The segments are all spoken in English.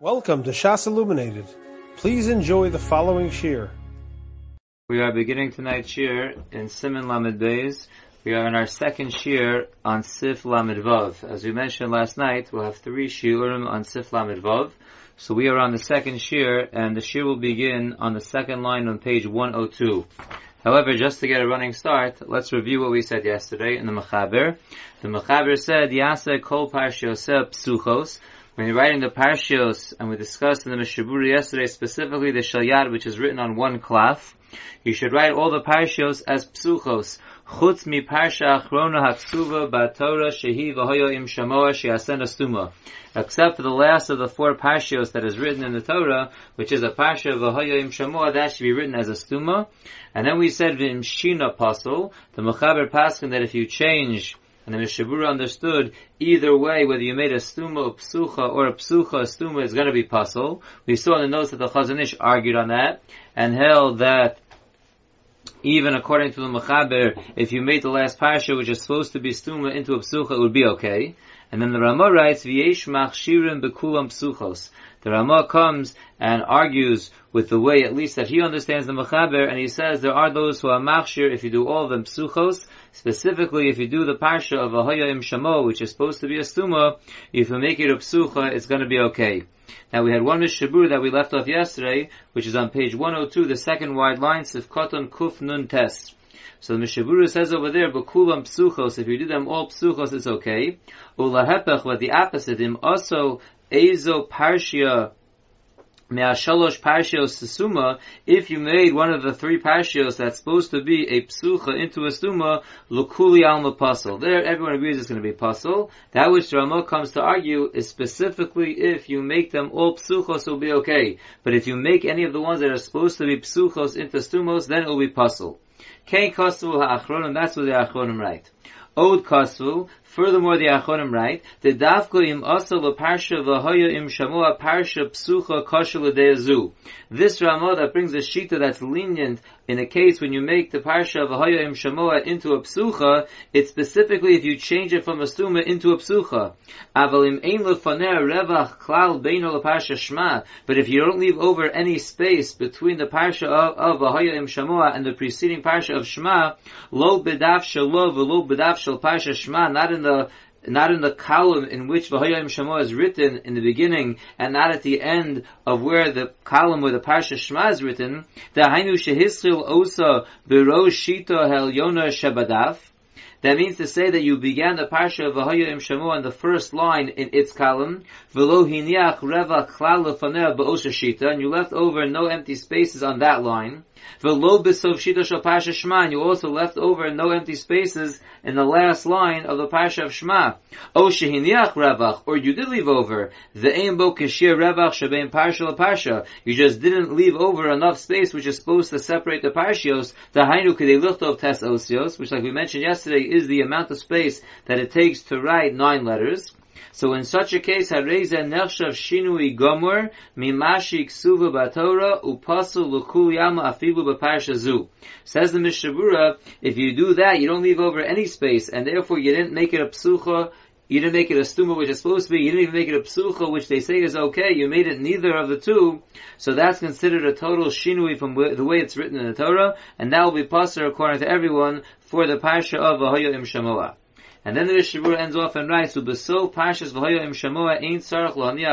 Welcome to Shas Illuminated. Please enjoy the following shir. We are beginning tonight's shir in Siman Lamed Beis. We are in our second shir on Sif Lamed Vav. As we mentioned last night, we'll have three shiurim on Sif Lamed Vav. So we are on the second shir, and the shir will begin on the second line on page 102. However, just to get a running start, let's review what we said yesterday in the Mechaber. The Mechaber said, Yasa kol parshiyoseh psuchos, when you're writing the Parshios, and we discussed in the Mishabura yesterday specifically the Shalyad, which is written on one cloth, you should write all the Parshios as Psuchos. Chutz mi Parsha Achrona Haksuva Batorah Shehi V'hoyo Im Shamoa Sheasen Astuma. Except for the last of the four Parshios that is written in the Torah, which is a Parsha V'hoyo Im Shamoa, that should be written as a Stuma. And then we said V'im Shina Pasul, the Mechaber Paskin that if you change and the Mishabura understood either way, whether you made a stuma a psucha or a psucha a stuma is going to be pasul. We saw in the notes that the Chazon Ish argued on that and held that even according to the Mechaber, if you made the last parsha, which is supposed to be stuma, into a psucha, it would be okay. And then the Ramah writes, V'yesh machshirim bekulam psuchos. The Rama comes and argues with the way, at least that he understands the Mechaber, and he says there are those who are machshir if you do all of them psuchos, specifically if you do the parsha of Ahoya im Shamo, which is supposed to be a stuma, if you make it a psucha, it's going to be okay. Now we had one Mishabur that we left off yesterday, which is on page 102, the second wide line, Sifkoton Kuf Nun Test. So the Mishabura says over there, Bakulam psuchos, if you do them all psuchos, it's okay. Ulahepech, but the opposite, him also Ezo Parshia Me'ashalosh Parshios Suma, if you made one of the three Parshios that's supposed to be a Psucha into a Suma, Lukuli Alma Pasul. There, everyone agrees it's going to be Pasul. That which Ramah comes to argue is specifically if you make them all Psuchos, it'll be okay. But if you make any of the ones that are supposed to be Psuchos into Stumos, then it'll be Pasul. Kain Kosu Ha'achronim, that's what the Achronim write. Od Kosu, Furthermore, the Achonim write, the Dafko im the parsha v'hoya im shamua parsha psucha kosher l'deyazu. This Ramah that brings a shita that's lenient in a case when you make the parsha v'hoya im shamua into a psucha, it's specifically if you change it from a stuma into a psucha. Aval ein revach klal beino parsha shma, but if you don't leave over any space between the parsha of, of im shamua and the preceding parsha of shma, lo bedaf shalo v'lo bedaf shal parsha shma, not in the the not in the column in which V'hoyim Shemo is written in the beginning, and not at the end of where the column where the Parsha Shema is written. The Hainu Shehischil Osa Shita Hel Yona Shabadaf. That means to say that you began the Parsha of V'hoyim Shemo on the first line in its column, Reva Shita, and you left over no empty spaces on that line. V'lo B'sov Shita Shal Parsha Shema, you also left over no empty spaces in the last line of the Parsha of Shema. O Shehiniach Revach, or you did leave over, the Bo Kashir Revach Shabein Parsha Parsha. You just didn't leave over enough space which is supposed to separate the Parshios, the Hainu Lichtov Tes Osios, which like we mentioned yesterday is the amount of space that it takes to write nine letters. So in such a case, hareza nechshav shinui gomor mimashi ksuva batora upasu lukul yama afilu b'parsha zu. Says the Mishabura, if you do that, you don't leave over any space, and therefore you didn't make it a psucha, you didn't make it a stuma which is supposed to be, you didn't even make it a psucha which they say is okay, you made it neither of the two, so that's considered a total shinui from the way it's written in the Torah, and that will be passer according to everyone for the parsha of Vahoyo Im Shamoah. And then the Rishabur ends off and writes, "Ubeso Parshas L'Haniach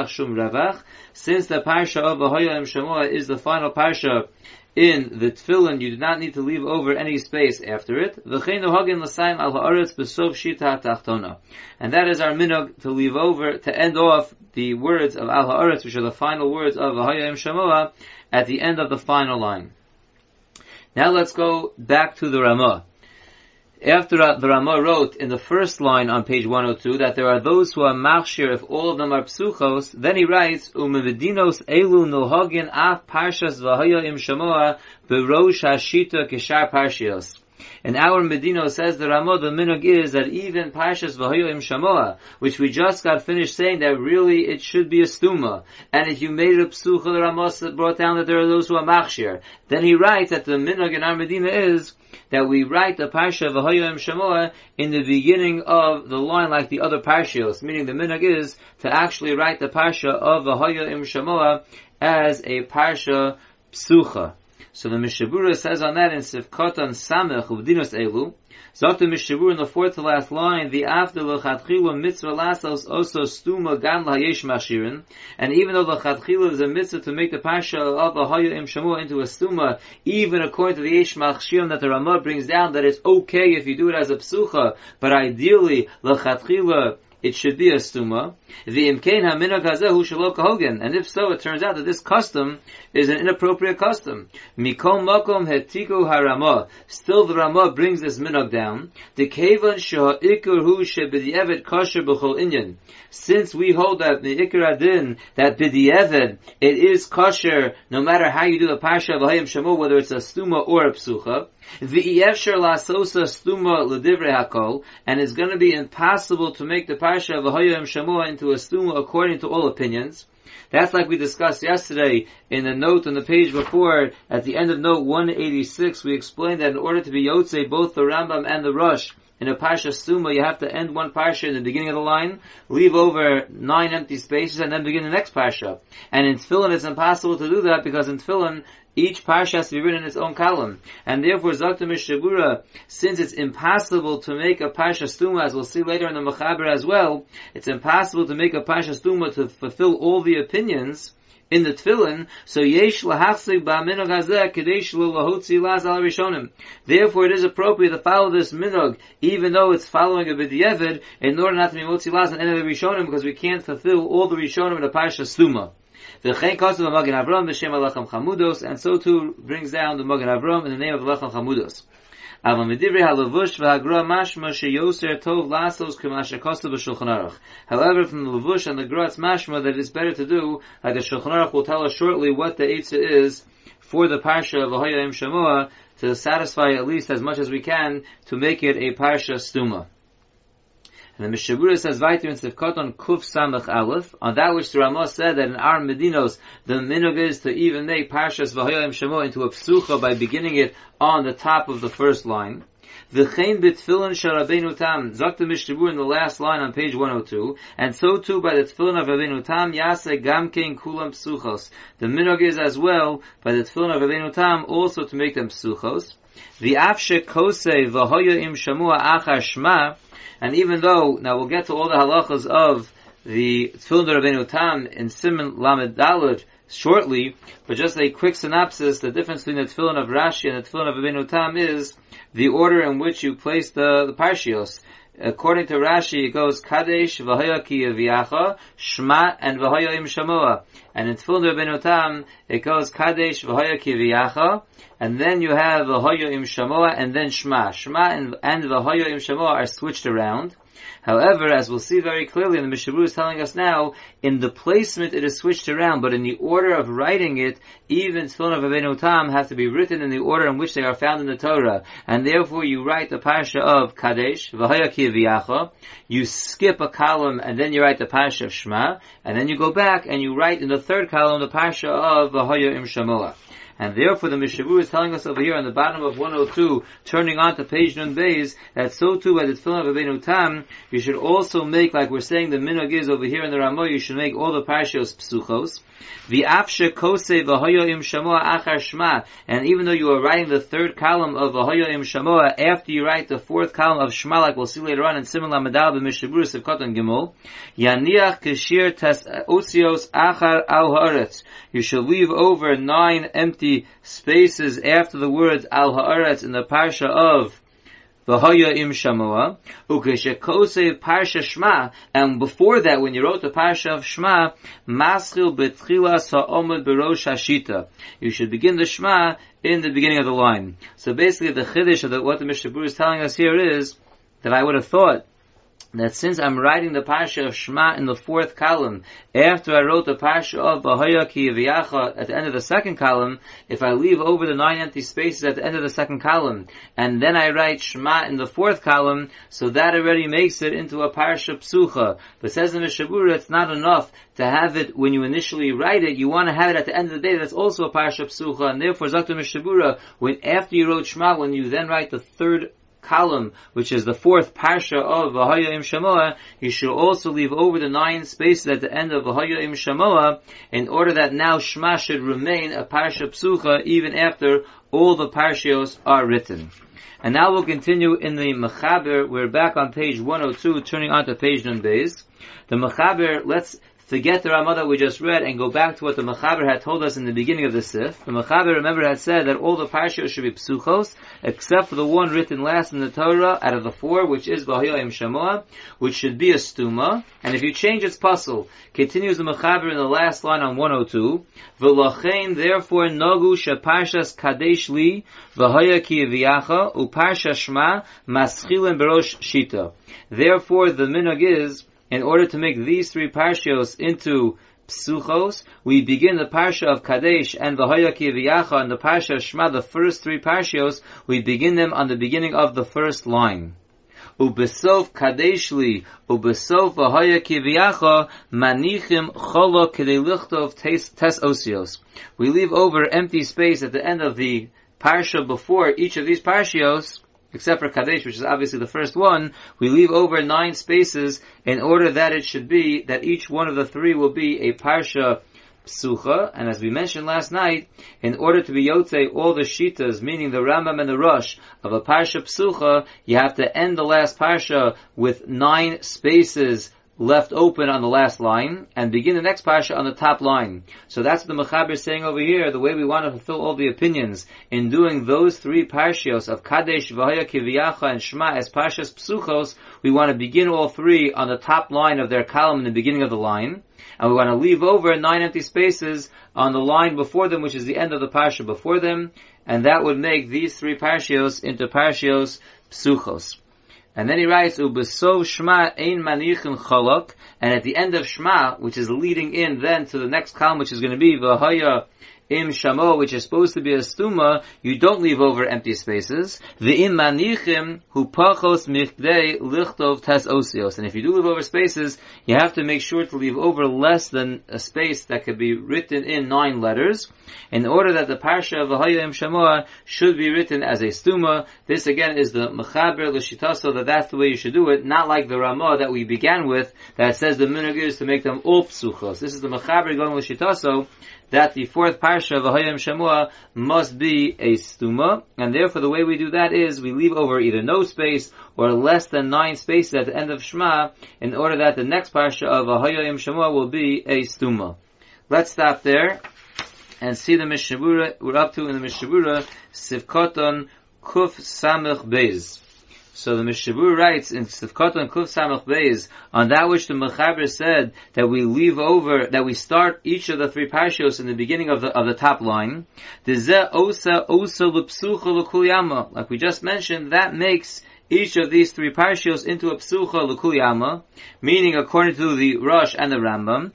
Shum Ravach." Since the parsha of V'Hoya Im Shamoa is the final parsha in the tefillin, you do not need to leave over any space after it. And that is our minog to leave over, to end off the words of al haaretz, which are the final words of V'Hoya Im Shamoa, at the end of the final line. Now let's go back to the Ramah after the Rama wrote in the first line on page 102 that there are those who are machshir if all of them are psuchos, then he writes, Umevedinos elu nohagin af parshas v'haya im shamoa berosh hashita kishar parshios. In our Medina says the Ramah, the minhag is that even Parshas Vahoyim Shamoa, which we just got finished saying that really it should be a stuma, and if you made a psucha, the Ramah brought down that there are those who are machshir. Then he writes that the minhag in our Medina is that we write the Parsha Vahoyim Shamoa in the beginning of the line like the other Parshios, meaning the minhag is to actually write the Parsha of Vahoyim Shamoa as a Parsha Psucha. So the Mishabura says on that in Sivkotan Samech Uvdinos Elu, Zot the Mishabura in the fourth to last line, the after L'chatchila mitzvah lasos also stuma gan layesh mashirin, and even though the L'chatchila is a mitzvah to make the pasha of a haya im shamua into a stuma, even according to the yesh machshirim that the Ramah brings down that it's okay if you do it as a psucha, but ideally L'chatchila it should be a stuma. The imkain haminag hazehu shalok hogan, and if so, it turns out that this custom is an inappropriate custom. Mikom makom hetiku harama. Still, the Ramah brings this minhag down. The kevan shah ikur hu shebidyevet kosher b'chol inyan. Since we hold that the ikar adin that bidyevet it is kosher no matter how you do the pasha of hayim whether it's a stuma or a psucha. V'iyefsher lasosa stuma l'divrei hakol, and it's going to be impossible to make the parsha of Ahoyim Shamua into a stuma according to all opinions. That's like we discussed yesterday in the note on the page before, at the end of note 186, we explained that in order to be Yotze, both the Rambam and the Rosh, in a Parsha Stuma, you have to end one Parsha in the beginning of the line, leave over nine empty spaces, and then begin the next Parsha. And in Tefillin, it's impossible to do that because in Tefillin, each parsha has to be written in its own column. And therefore, Zakta Mishabura, since it's impossible to make a parsha stuma, as we'll see later in the Mechaber as well, it's impossible to make a parsha stuma to fulfill all the opinions, in the tefillin, so yesh lahafsik ba'minog hazeh kadesh lahotzi laz al rishonim. Therefore, it is appropriate to follow this minog, even though it's following a b'diavad, in order not to be motzi laz on any the rishonim, because we can't fulfill all the rishonim in a parsha stuma. And so too brings down the Magen Avram in the name of Alachem Chamudos. However, from the lavush and the gra, it's mashma that it's better to do, like the Shulchan Aruch will tell us shortly what the Eitzah is for the parsha of Ahoyim Shemua, to satisfy at least as much as we can to make it a parsha stuma. And the Mishabura says weiter in Sivkot on Kuf Samach Aleph, on that which the Ramah said that in our Medinos, the minog is to even make Parshas Vahoyim Shemo into a psucha by beginning it on the top of the first line. V'chein b'tfilin sharabeinu tam, zok the Mishabura in the last line on page 102, and so too by the tfilin of Rabbeinu tam, yase gamkein kulam psuchos. The minog is as well, by the tfilin of Rabbeinu tam, also to make them psuchos. The afshe kose v'hoyim shamua achar shma, and even though, now we'll get to all the halachas of the Tfilin Rabbeinu Tam in Siman Lamed Dalud shortly, but just a quick synopsis, the difference between the Tfilin of Rashi and the Tfilin of Tam is the order in which you place the, the Parshios. According to Rashi, it goes Kadesh v'hoya ki Shma and v'hoya im shamoa. And in Tfilin Rabbeinu Tam, it goes Kadesh v'hoya ki and then you have v'hoya im shamoa, and then Shma. Shma and, and v'hoya im shamoa are switched around. However, as we'll see very clearly, and the Mishabur is telling us now, in the placement it is switched around, but in the order of writing it, even Tfilin of Rabbeinu Tam have to be written in the order in which they are found in the Torah. And therefore you write the Parsha of Kadesh, V'hayakiv you skip a column and then you write the Parsha of Shema, and then you go back and you write in the third column the Parsha of V'haya Im Shamoah. And therefore the Mishavu is telling us over here on the bottom of 102, turning on to page Nun Beis, that so too by the Tefillin of Rabbeinu Tam, you should also make, like we're saying the minog is over here in the Ramah, you should make all the parshos psuchos. V'afshe kose v'hoyo im shamoa achar shma. And even though you are writing the third column of v'hoyo im shamoa, after you write the fourth column of shma, like we'll see later on in Siman Lamadal b'mishabrus of Kotan Gimel, yaniach kashir tes osios achar al haaretz. You shall leave over nine empty spaces after the words al haaretz in the parsha of V'hoya im shamoa, ukeshekose parsha shma, and before that, when you wrote the parsha of shma, maschil betchila sa'omad berosh hashita. You should begin the shma in the beginning of the line. So basically, the chiddush of the, what the Mishabur is telling us here is that I would have thought that since I'm writing the parsha of Shema in the fourth column, after I wrote the parsha of Bahaya Ki at the end of the second column, if I leave over the nine empty spaces at the end of the second column, and then I write Shema in the fourth column, so that already makes it into a parsha psucha. But says in the Shabura, it's not enough to have it when you initially write it, you want to have it at the end of the day, that's also a parsha psucha, and therefore Zakta Mishabura, when after you wrote Shema, when you then write the third column, which is the fourth parsha of Vahaya Im Shamoa, you should also leave over the nine spaces at the end of Vahaya Im Shamoa, in order that now Shema should remain a parsha psucha even after all the parshios are written. And now we'll continue in the Mechaber. We're back on page 102, turning on to page Nun The Mechaber, let's forget the Ramah that we just read and go back to what the Mechaber had told us in the beginning of the Sif. The Mechaber, remember, had said that all the parashas should be psuchos, except for the one written last in the Torah out of the four, which is Bahiyim Shamoa, which should be a stuma. And if you change its pasul, continues the Mechaber in the last line on 102, V'lachein, therefore, nogu sheparshas kadesh li, v'haya ki uparsha shma, maschilin berosh shita. Therefore, the minhag is, in order to make these three parshios into psuchos, we begin the parsha of Kadesh and V'hoyaki V'yacha and the parsha of Shema, the first three parshios, we begin them on the beginning of the first line. Ubesof Kadeshli, Ubesof V'hoyaki V'yacha, Manichim Cholo Kedei Lichtov Tes Osios. We leave over empty space at the end of the parsha before each of these parshios, except for Kadesh, which is obviously the first one, we leave over nine spaces in order that it should be that each one of the three will be a parsha psucha, and as we mentioned last night, in order to be yotze all the shitas, meaning the Rambam and the Rosh of a parsha psucha, you have to end the last parsha with nine spaces left open on the last line and begin the next parsha on the top line. So that's what the Mechaber is saying over here, the way we want to fulfill all the opinions in doing those three parshios of Kadesh, Vahaya, Kiviyacha, and Shema as parshas psuchos, we want to begin all three on the top line of their column in the beginning of the line. And we want to leave over nine empty spaces on the line before them, which is the end of the parsha before them, and that would make these three parshios into parshios psuchos. And then he writes, Ubesov Shema Ein Manichin Cholok, and at the end of Shema, which is leading in then to the next column, which is going to be Vahaya im shamo, which is supposed to be a stuma, you don't leave over empty spaces. The im manichim hu pachos michdei lichtov tes osios. And if you do leave over spaces, you have to make sure to leave over less than a space that could be written in nine letters, in order that the parsha of im shamoa should be written as a stuma. This again is the mechaber l'shitaso that that's the way you should do it, not like the ramah that we began with, that says the minhag is to make them all psuchos. This is the mechaber going l'shitaso, that the fourth parsha of Ahayim Shemua must be a stuma, and therefore the way we do that is we leave over either no space or less than nine spaces at the end of Shema, in order that the next parsha of Ahayim Shemua will be a stuma. Let's stop there and see the Mishabura we're up to in the Mishabura Sivkoton Kuf Samech Bez. So the Mishabur writes in Sivkot and Kuf Samach Beis on that which the Mechaber said that we leave over that we start each of the three parshios in the beginning of the of the top line. osa osa Like we just mentioned, that makes each of these three parshios into a psucha l'kuyama, meaning according to the Rosh and the Rambam,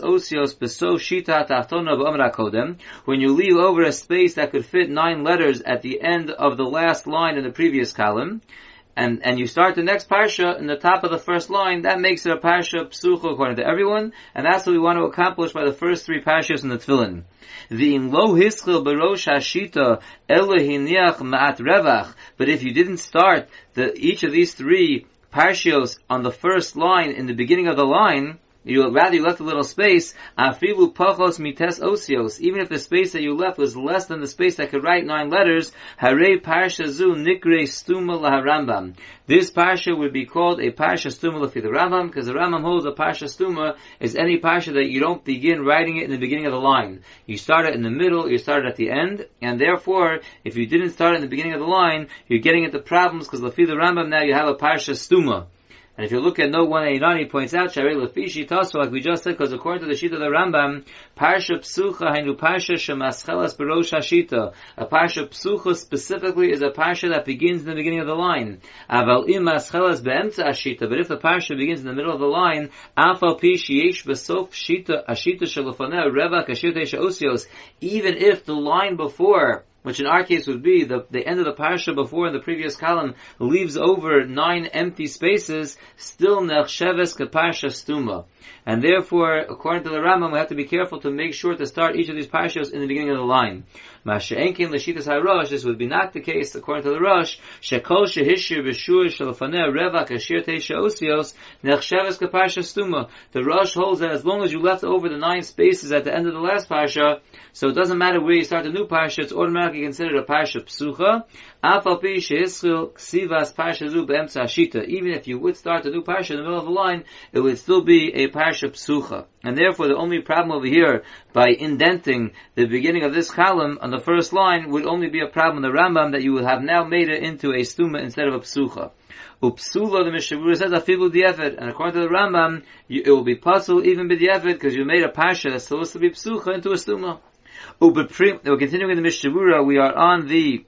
osios beso when you leave over a space that could fit nine letters at the end of the last line in the previous column, and and you start the next parsha in the top of the first line, that makes it a parsha psucha according to everyone, and that's what we want to accomplish by the first three parshas in the tefillin. The in lo hischil barosh hashita elahiniach ma'at revach. But if you didn't start the each of these three parshios on the first line in the beginning of the line, you rather you left a little space. Uh, Afilu pachos mites osios. Even if the space that you left was less than the space that could write nine letters, hare parsha zu nikre stuma laharambam. This parsha would be called a parsha stuma lafi the Rambam, because the Rambam holds a parsha stuma is any parsha that you don't begin writing it in the beginning of the line. You start it in the middle, you start it at the end, and therefore, if you didn't start it in the beginning of the line, you're getting into problems because lafi the Rambam now you have a parsha stuma. And if you look at note 189, he points out, Sharei Lefishi Tasva, like we just said, because according to the Shita of the Rambam, Parsha Psucha Hainu Parsha Shemaschelas Barosh Hashita. A Parsha Psucha specifically is a Parsha that begins in the beginning of the line. Aval Maschelas Be'emtza. But if the Parsha begins in the middle of the line, Afal Pi Shiesh Besof Shita Hashita Shalafaneh Reva Kashirte Osios. Even if the line before which in our case would be the, the end of the parasha before in the previous column leaves over nine empty spaces, still nechsheves kaparsha stuma. And therefore, according to the Rambam, we have to be careful to make sure to start each of these parashas in the beginning of the line. Masha'enkin l'shitas harosh, this would be not the case according to the Rosh, shekol shehishir b'shur shalafaneh revak kashir teisha osios nechsheves kaparsha stuma. The Rosh holds that as long as you left over the nine spaces at the end of the last parasha, so it doesn't matter where you start the new parasha, it's automatically considered a parasha psucha. Even if you would start the new parasha in the middle of the line, it would still be a parasha psucha. And therefore, the only problem over here by indenting the beginning of this column on the first line would only be a problem in the Rambam that you would have now made it into a stuma instead of a psucha. Upsula the Mishabura says afibu di'evet, and according to the Rambam, you, it will be pasul even b'di'evet because you made a pasha that's supposed to be psucha into a stuma. We're continuing in the Mishabura, we are on the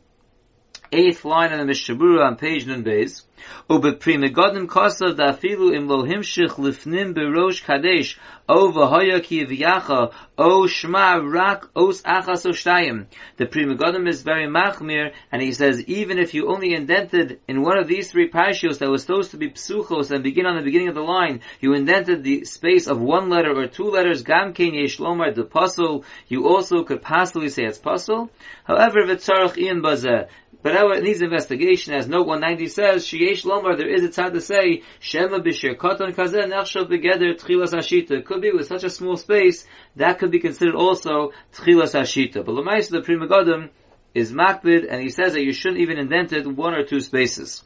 eighth line in the Mishabura on page Nun Beis. Ubeprimigodim kosav dafilu im lo himshich lifnim berosh kadesh o v'hoya ki v'yacha o shma rak os achas o The Pri Megadim is very machmir, and he says even if you only indented in one of these three parashios that was supposed to be psuchos and begin on the beginning of the line, you indented the space of one letter or two letters, gam ken yesh lomar the pasul, you also could possibly say it's pasul. However, v'tzarach ian bazeh, but however, it needs investigation, as note 190 says, Sheyesh Lomar, there is a tzad to say, Shema b'shir koton kazeh nechshav begeder tchilas hashita. It could be with such a small space, that could be considered also tchilas hashita. But Lamais, the Pri Megadim, is makbid, and he says that you shouldn't even indent it one or two spaces.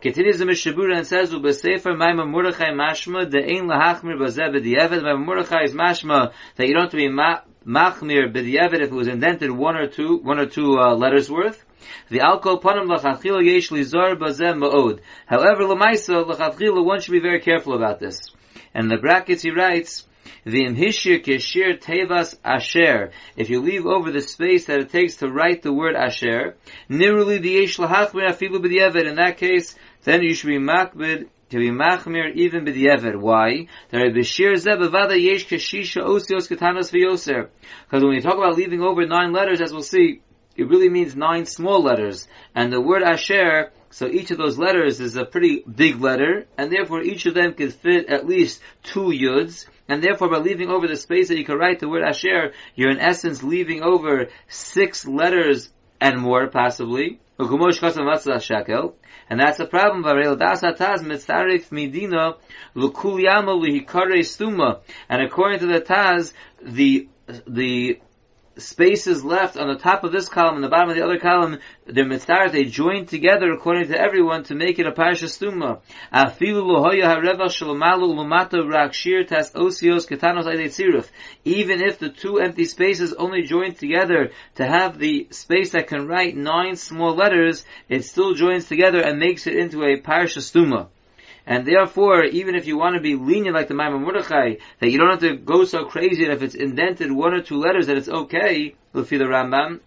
Continues the Mishabura and says, "Ubesefer Maamar Mordechai Mashma de'ein lahachmir bazeh b'di'evet." Maamar Mordechai is Mashma that you don't have to be machmir b'di'evet if it was indented one or two one or two uh, letters worth. The alcohol panim lachatchila yesh lizar bazem ma'od. However, lemaisa lachatchila one should be very careful about this. And the brackets he writes. Hishir keshir tevas asher. If you leave over the space that it takes to write the word asher, niruli diyesh lahachmir afilu b'di'evet. In that case, then you should be makbid to be machmir even b'di'evet. Why? There b'shir yesh osios. Because when we talk about leaving over nine letters, as we'll see, it really means nine small letters. And the word Asher, so each of those letters is a pretty big letter, and therefore each of them can fit at least two yuds, and therefore by leaving over the space that you can write the word Asher, you're in essence leaving over six letters and more possibly. And that's the problem. And according to the Taz, the the spaces left on the top of this column and the bottom of the other column, they're mitzvah, they join together according to everyone to make it a parasha stuma. Even if the two empty spaces only join together to have the space that can write nine small letters, it still joins together and makes it into a parasha stuma. And therefore, even if you want to be lenient like the Maamar Mordechai, that you don't have to go so crazy that if it's indented one or two letters that it's okay, Lufi the Rambam,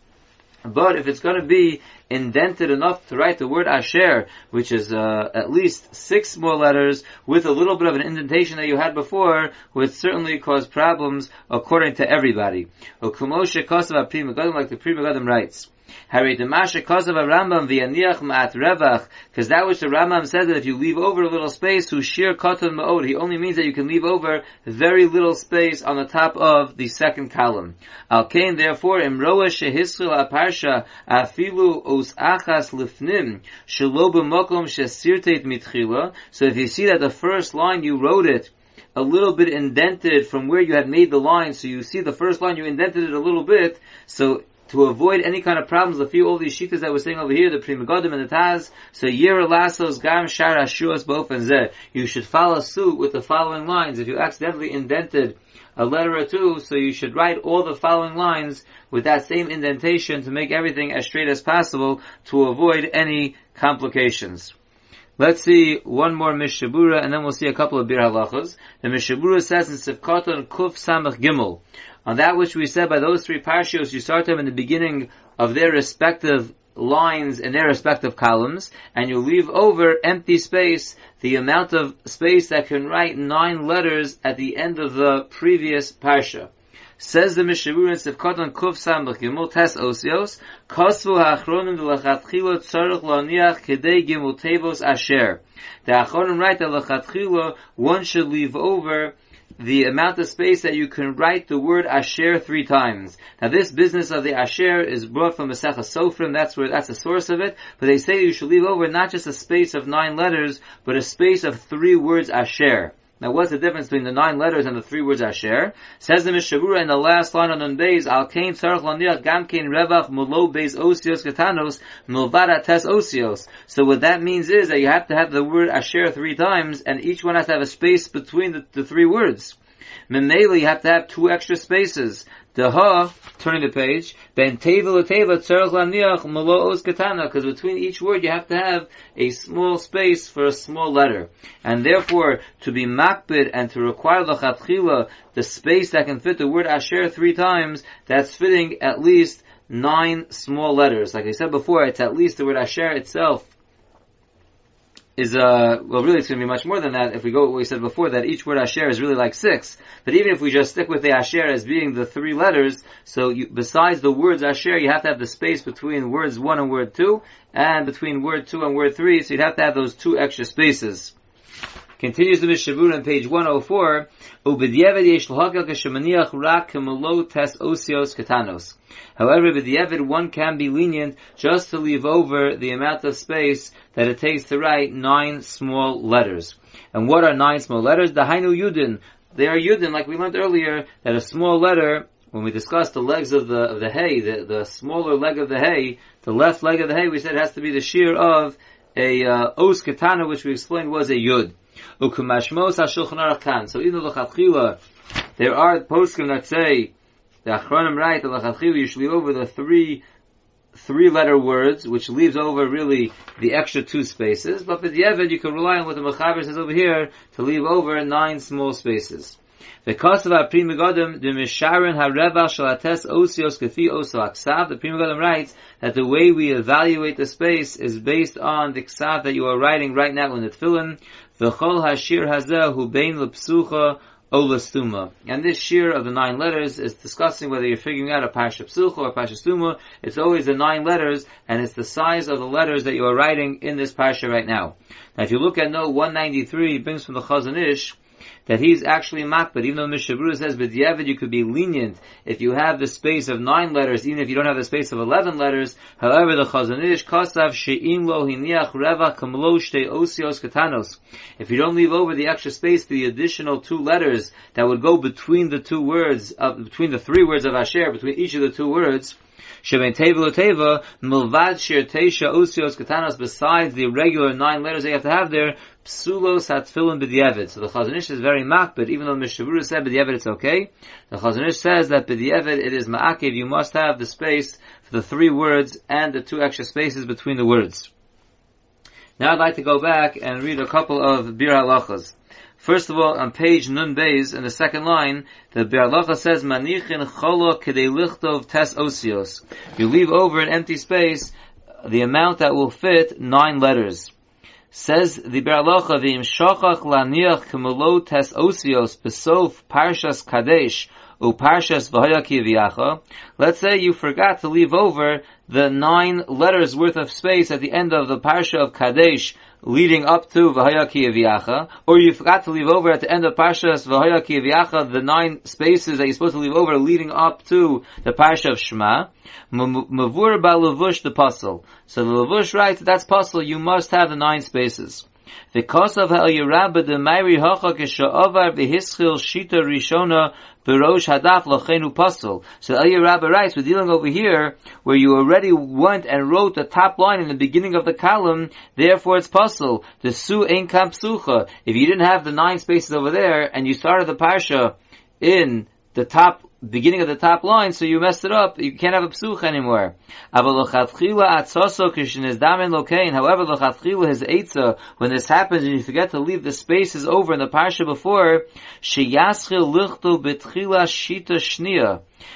but if it's going to be indented enough to write the word Asher, which is uh, at least six more letters, with a little bit of an indentation that you had before, would certainly cause problems according to everybody. Like the Pri Megadim writes. Harry the Masha Kosav Rambam v'yaniach ma'at revach, because that which the Rambam says that if you leave over a little space, who shir koton ma'od, he only means that you can leave over very little space on the top of the second column. Al kain, therefore, imroa shehischil aparsha afilu os achas lifnim, shelo b'mokom shesirtet mitchila, so if you see that the first line you wrote it, a little bit indented from where you had made the line, so you see the first line you indented it a little bit, so to avoid any kind of problems, a few all these shitas that we're saying over here, the Pri Megadim and the Taz, so Yira Gam Shar Bof and Zeh. You should follow suit with the following lines. If you accidentally indented a letter or two, so you should write all the following lines with that same indentation to make everything as straight as possible to avoid any complications. Let's see one more Mishabura, and then we'll see a couple of Biur Halachas. The Mishabura says in Sifkaton Kuf Samach Gimel, on that which we said by those three parshios, you start them in the beginning of their respective lines in their respective columns, and you leave over empty space, the amount of space that can write nine letters at the end of the previous parsha. Says the Mishabur in Sivkoton Kuf Sam Gimel Tes Osios, Kosvu HaAchronim L'Lachatchilo Tzarech Laniach Kedei Gimel Tevos Asher. The Achronim write that L'Chatchilo, one should leave over the amount of space that you can write the word Asher three times. Now this business of the Asher is brought from Masechah Sofrim, that's where, that's the source of it, but they say you should leave over not just a space of nine letters, but a space of three words Asher. Now what's the difference between the nine letters and the three words Asher? Says the Mishabura in the last line on Nun Beis, Al Kain Tzarech Laniach Gam Kain Revach Mulo Beis Osios Katanos Milvada Tes Osios. So what that means is that you have to have the word Asher three times, and each one has to have a space between the, the three words. Memele, you have to have two extra spaces. The ha, turning the page, ben teva teva tzarech laniach maloos katana, because between each word you have to have a small space for a small letter. And therefore, to be makbid and to require lachatchila, the space that can fit the word asher three times, that's fitting at least nine small letters. Like I said before, it's at least the word asher itself is uh well really it's going to be much more than that if we go what we said before that each word asher is really like six. But even if we just stick with the asher as being the three letters so you, besides the words asher you have to have the space between words one and word two and between word two and word three so you'd have to have those two extra spaces Continues the Mishavura on page 104, However, with the k'shemaniach osios. However, one can be lenient just to leave over the amount of space that it takes to write nine small letters. And what are nine small letters? The Hainu Yudin. They are Yudin, like we learned earlier, that a small letter when we discussed the legs of the of the hay, the, the smaller leg of the hay, the left leg of the hay, we said has to be the shear of a uh, os katana, which we explained was a yud. So even though the there are poskim that say, the Achronim write, the Lachatchila usually over the three, three letter words, which leaves over really the extra two spaces, but for the Evid, you can rely on what the Mechaber says over here, to leave over nine small spaces. The Kosovo Pri the Misharon HaReva Shalates Osios Kefi Oso the Pri writes that the way we evaluate the space is based on the Ksav that you are writing right now in the Tefillin, V'chol hashir hazeh hu bein lepsucha olastuma. And this shir of the nine letters is discussing whether you're figuring out a pasha psucha or pasha stuma. It's always the nine letters, and it's the size of the letters that you are writing in this pasha right now. Now, if you look at note 193, it brings from the Chazon Ish, that he's actually makbid, even though Mishabura says, but Yevid, you could be lenient if you have the space of nine letters, even if you don't have the space of eleven letters. However, the Chazon Ish, Kasav She'im Lo Hiniach Reva Kamlo Shte Osios Katanos. If you don't leave over the extra space, the additional two letters that would go between the two words, of, between the three words of Asher, between each of the two words, Shemen Teva Teva, Milvad Shir Teisha Osios Katanos, besides the regular nine letters they have to have there, Psulos Hatfilin B'di'evid. So the Chazanish is very but even though the Mishavura said B'di'evid it's okay, the Chazanish says that B'di'evid it is Ma'akiv, you must have the space for the three words and the two extra spaces between the words. Now I'd like to go back and read a couple of Biur Halachas. First of all, on page Nun Beis, in the second line, the Bi'alacha says, Manichin cholo kedei lichtov tes osios. You leave over an empty space the amount that will fit nine letters. Says the Bi'alacha, V'im shochach laniach kemelo tes osios besof parshas kadesh uparshas v'hayaki Let's say you forgot to leave over the nine letters worth of space at the end of the parsha of Kadesh, leading up to V'haya Kiyaviyacha, or you forgot to leave over at the end of Parshas V'haya Kiyaviyacha the nine spaces that you're supposed to leave over leading up to the Parsha of Shema, Mavur Ba'levush the pasul. So the Levush writes, that's pasul, you must have the nine spaces. Because of Ha'el Yerabba, the Mairi Hacha Kisha'avar V'hischil Shita Rishona Berosh Hadaf Lachenu Pastel. So El Rabbi writes, we're dealing over here where you already went and wrote the top line in the beginning of the column, therefore it's Pastel. The Su Ein Psucha. If you didn't have the nine spaces over there and you started the Parsha in the top beginning of the top line, so you messed it up. You can't have a psuch anymore. However, his etza, when this happens and you forget to leave the spaces over in the parsha before,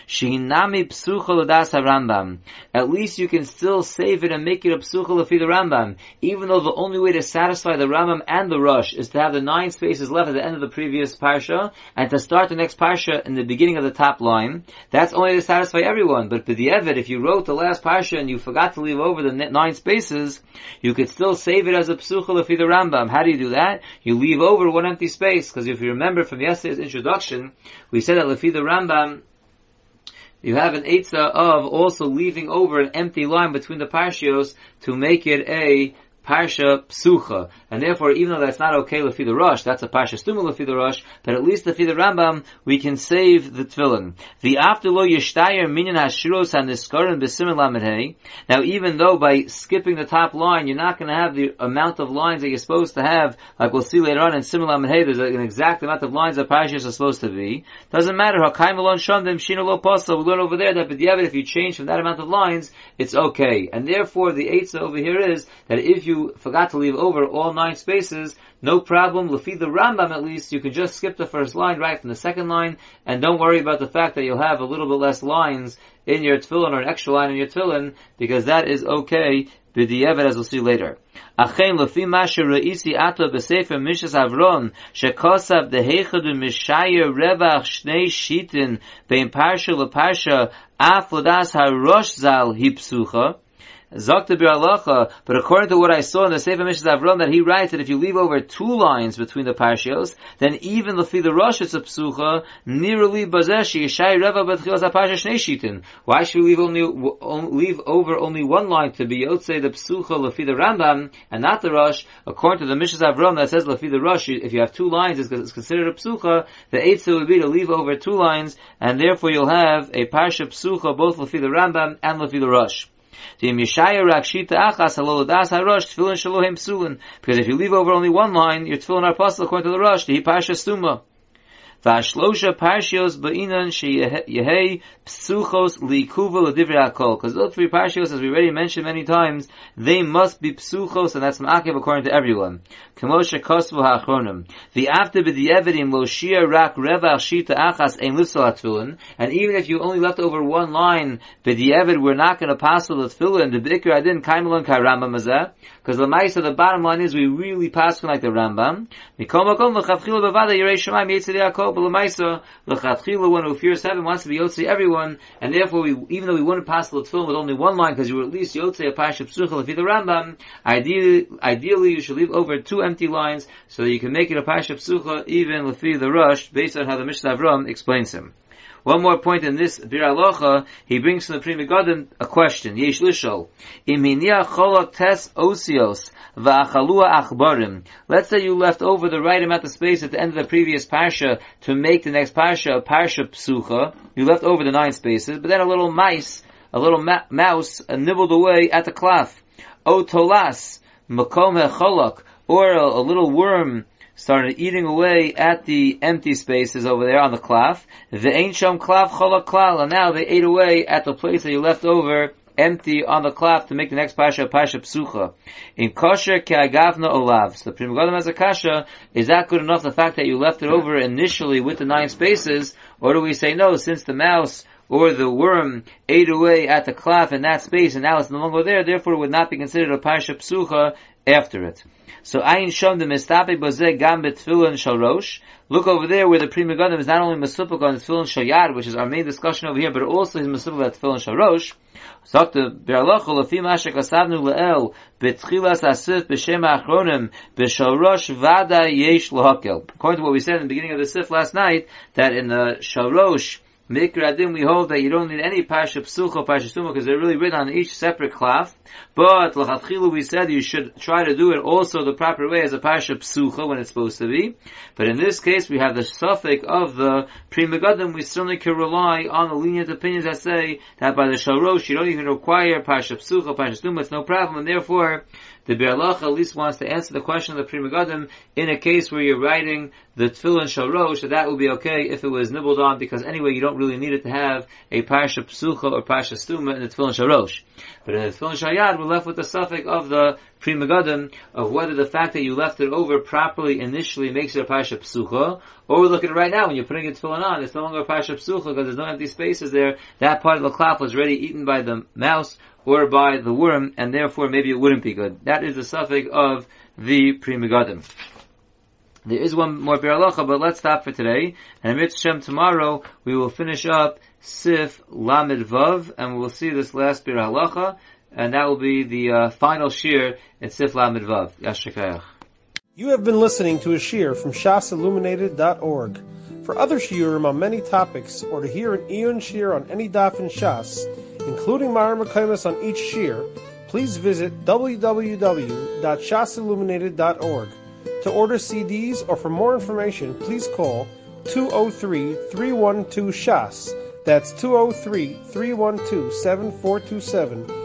l'das Rambam. At least you can still save it and make it a psucha l'fi the Rambam, even though the only way to satisfy the Rambam and the Rosh is to have the nine spaces left at the end of the previous parsha, and to start the next parsha in the beginning of the top line. That's only to satisfy everyone, but b'di'evet, if you wrote the last parsha and you forgot to leave over the nine spaces, you could still save it as a psucha l'fi the Rambam. How do you do that? You leave over one empty space, because if you remember from yesterday's introduction, we said that l'fi the Rambam, you have an Eitzah of also leaving over an empty line between the parshios to make it a Parsha Psucha. And therefore, even though that's not okay Lefi the Rosh, that's a Parsha Stuma Lefi the Rosh, but at least Lefi the Rambam, we can save the Tefillin. The Aftalo Yishtayer Minyan Hashiros HaNiskarim B'Siman Lamed Now, even though by skipping the top line, you're not going to have the amount of lines that you're supposed to have, like we'll see later on in Siman Lamed there's an exact amount of lines that Parshas are supposed to be. Doesn't matter. Hakaim Alon Shamdim Shina Lo Pasa. We learn over there that if you change from that amount of lines, it's okay. And therefore, the Eitzah over here is that if you you forgot to leave over all nine spaces, no problem. Lefi the Rambam at least, you can just skip the first line right from the second line, and don't worry about the fact that you'll have a little bit less lines in your tefillin or an extra line in your tefillin, because that is okay, b'di'evet as we'll see later. Achen lefi masha re'isi ato b'sefer mishas avron shekosav dehechadu mishayer revach shnei shitin bein parsha leparsha af lodas harosh zal hipsucha Zakta Alacha, but according to what I saw in the Sefer Mishnah Avram, that he writes that if you leave over two lines between the parshios, then even lefi the Rosh it's a psucha, nearly bazeshi, yishai reva betchilas ha-parsha shnei shitin. Why should we leave only, leave over only one line to be Yotze the psucha lefi the Rambam, and not the Rosh? According to the Mishnah Avram that says lefi the Rosh, if you have two lines, it's considered a psucha, the eitzah would be to leave over two lines, and therefore you'll have a parsha psucha both lefi the Rambam and lefi the Rosh. Because if you leave over only one line, your tefillin are possible according to the rosh, the pasha stuma. Vashlosha parshios ba'inan sheyehei psuchos likuva l'divrei hakol. Because those three parshios, as we already mentioned many times, they must be psuchos, and that's ma'akev according to everyone. Kamosha kosvu ha'achronim. The after b'di'evedim lo shia rak revach shita achas ein lifsal And even if you only left over one line, b'di'eved, we're not going to pass the tefillin. The b'ikr adin kaimelon kai Rambam mazeh. Because the ma'isa, the bottom line is we really pass like the Rambam. Mikom makom l'chavchil b'vada yirei shemayim yitzidei hakol but Lamaisa, Lechatchila, one who fears heaven wants to be Yotze everyone, and therefore we, even though we wouldn't pass the tefillin with only one line, because you were at least Yotze a Pasha Psuchel, if the Rambam, ideally, ideally you should leave over two empty lines, so that you can make it a Pasha Psucha, even Lefi the Rosh, based on how the Mishnah Avram explains him. One more point in this Biur Halacha, he brings from the Pri Megadim a question. Yesh Lishol. Iminia cholok tes osios va'achalua achbarim. Let's say you left over the right amount of space at the end of the previous parsha to make the next parsha a parsha psucha. You left over the nine spaces, but then a little mice, a little ma- mouse, uh, nibbled away at the cloth. O tolas, makom cholok, or a, a little worm started eating away at the empty spaces over there on the klaf. The ancient klaf cholak klal, and now they ate away at the place that you left over empty on the klaf to make the next pasha pasha psucha. In kosher ke'agavna olav. So the Pri Megadim has a kasha. Is that good enough? The fact that you left it over initially with the nine spaces, or do we say no? Since the mouse or the worm ate away at the cloth in that space, and now it's no longer there, therefore it would not be considered a pasha psucha after it. So ayin shom the mistape bozeh gam betfilin shalosh. Look over there where the Pri Megadim is not only masupik on tefillin shayad, which is our main discussion over here, but also he's masupik on tefillin shalosh. Zakta beraloch lefi mashe kasavnu leel betchilas asif b'shem achronim b'shalosh vada yesh lahakel. According to what we said in the beginning of the sif last night, that in the shalosh Mikra we hold that you don't need any Pasha Psucha, Pasha Suma, because they're really written on each separate cloth. But, Lachatchilu, we said you should try to do it also the proper way as a Pasha Psucha when it's supposed to be. But in this case, we have the suffix of the Pri Megadim, we certainly can rely on the lenient opinions that say that by the Shalrosh, you don't even require Pasha Psucha, Pasha Suma, it's no problem, and therefore, the Bi'alach at least wants to answer the question of the Pri Megadim in a case where you're writing the Tefillin Shalosh, so that would be okay if it was nibbled on, because anyway, you don't really need it to have a Parsha Psucha or Parsha Stuma in the Tefillin Shalosh. But in the Tefillin Shayad, we're left with the suffix of the Pri Megadim of whether the fact that you left it over properly initially makes it a Parsha Psucha, or we look at it right now when you're putting a Tefillin on, it's no longer a Parsha Psucha because there's no empty spaces there. That part of the cloth was already eaten by the mouse or by the worm, and therefore maybe it wouldn't be good. That is the suffix of the Pri Megadim. There is one more Bir but let's stop for today. And Amit Shem tomorrow we will finish up Sif Lamed Vav, and we'll see this last Biur Halacha, and that will be the uh, final shear in Sif Lamed. Yashikayach. You have been listening to a shear from shasilluminated.org. For other shiurim on many topics, or to hear an Eon shear on any daf in Shas, including Mara Makaimas on each shear, please visit www.shasilluminated.org. To order CDs or for more information, please call 203-312-SHAS. That's 203-312-7427